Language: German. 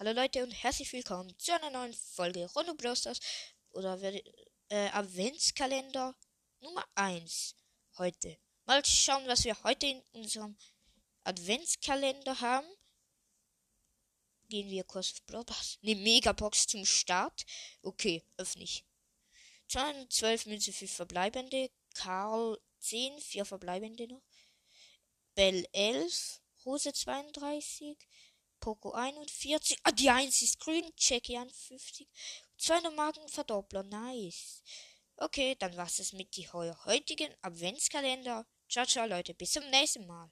Hallo Leute und herzlich willkommen zu einer neuen Folge Rondo Blasters oder äh, Adventskalender Nummer 1 heute. Mal schauen, was wir heute in unserem Adventskalender haben. Gehen wir kurz auf Blasters. Eine Megabox zum Start. Okay, öffne ich. 212 Münze für verbleibende. Karl 10, 4 verbleibende noch. Bell 11, Hose 32. Poco 41. Ah, die 1 ist grün. Jackie 51. 200 Marken Verdoppler. Nice. Okay, dann war's es mit die heutigen Adventskalender. Ciao, ciao, Leute. Bis zum nächsten Mal.